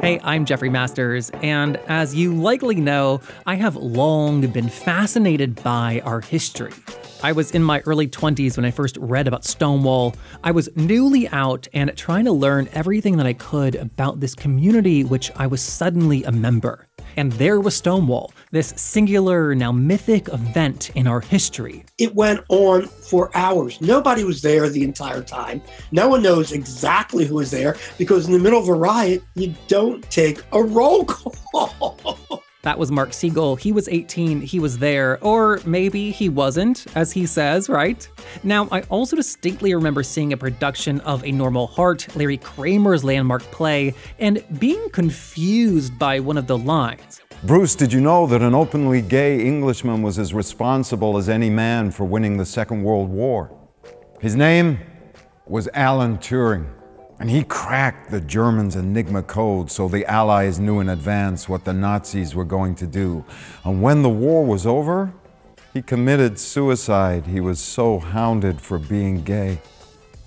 Hey, I'm Jeffrey Masters, and as you likely know, I have long been fascinated by our history. I was in my early 20s when I first read about Stonewall. I was newly out and trying to learn everything that I could about this community, which I was suddenly a member. And there was Stonewall, this singular, now mythic event in our history. It went on for hours. Nobody was there the entire time. No one knows exactly who was there because in the middle of a riot, you don't take a roll call. That was Mark Segal. He was 18, he was there, or maybe he wasn't, as he says, right? Now, I also distinctly remember seeing a production of A Normal Heart, Larry Kramer's landmark play, and being confused by one of the lines. Bruce, did you know that an openly gay Englishman was as responsible as any man for winning the Second World War? His name was Alan Turing. And he cracked the Germans' Enigma code so the Allies knew in advance what the Nazis were going to do. And when the war was over, he committed suicide. He was so hounded for being gay.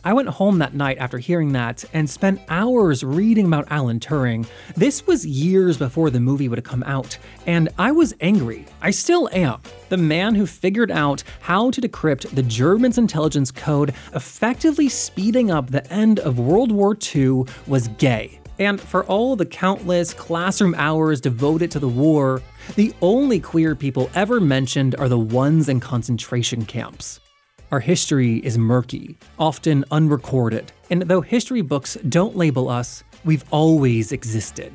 I went home that night after hearing that and spent hours reading about Alan Turing. This was years before the movie would have come out, and I was angry. I still am. The man who figured out how to decrypt the Germans' intelligence code, effectively speeding up the end of World War II, was gay. And for all the countless classroom hours devoted to the war, the only queer people ever mentioned are the ones in concentration camps. Our history is murky, often unrecorded, and though history books don't label us, we've always existed.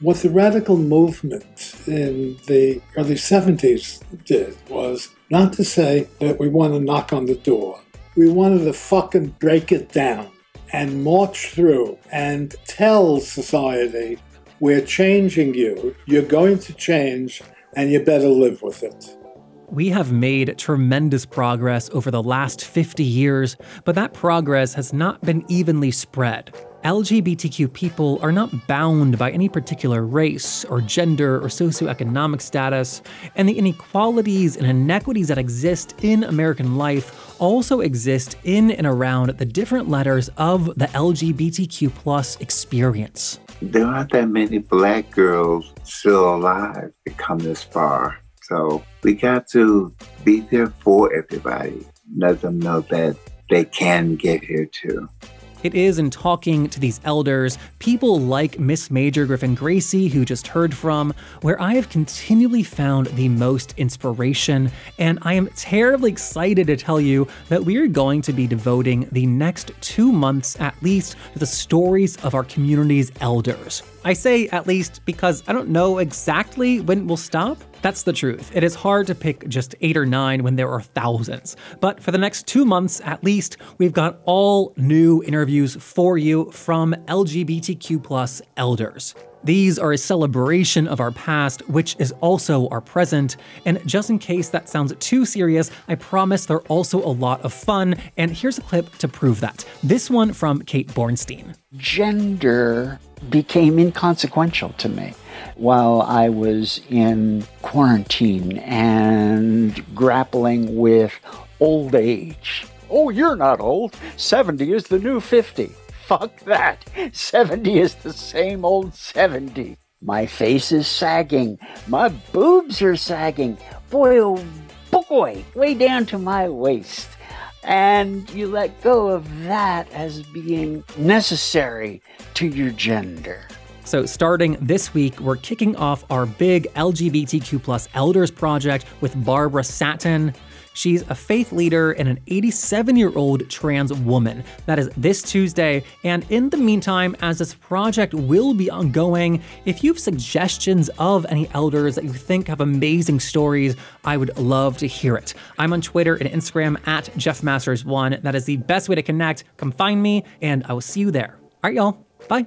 What the radical movement in the early 70s did was not to say that we want to knock on the door. We wanted to fucking break it down and march through and tell society, we're changing you, you're going to change, and you better live with it. We have made tremendous progress over the last 50 years, but that progress has not been evenly spread. LGBTQ people are not bound by any particular race or gender or socioeconomic status, and the inequalities and inequities that exist in American life also exist in and around the different letters of the LGBTQ plus experience. There aren't that many black girls still alive to come this far. So we got to be there for everybody, let them know that they can get here too. It is in talking to these elders, people like Miss Major Griffin Gracy, who just heard from, where I have continually found the most inspiration. And I am terribly excited to tell you that we are going to be devoting the next two months at least to the stories of our community's elders. I say at least because I don't know exactly when we'll stop. That's the truth. It is hard to pick just eight or nine when there are thousands. But for the next two months at least, we've got all new interviews for you from LGBTQ plus elders. These are a celebration of our past, which is also our present. And just in case that sounds too serious, I promise they're also a lot of fun. And here's a clip to prove that. This one from Kate Bornstein. Gender became inconsequential to me while I was in quarantine and grappling with old age. Oh, you're not old. 70 is the new 50. Fuck that. 70 is the same old 70. My face is sagging. My boobs are sagging. Boy, oh boy, way down to my waist. And you let go of that as being necessary to your gender. So, starting this week, we're kicking off our big LGBTQ plus elders project with Barbara Satin. She's a faith leader and an 87 year old trans woman. That is this Tuesday. And in the meantime, as this project will be ongoing, if you have suggestions of any elders that you think have amazing stories, I would love to hear it. I'm on Twitter and Instagram at JeffMasters1. That is the best way to connect. Come find me, and I will see you there. All right, y'all. Bye.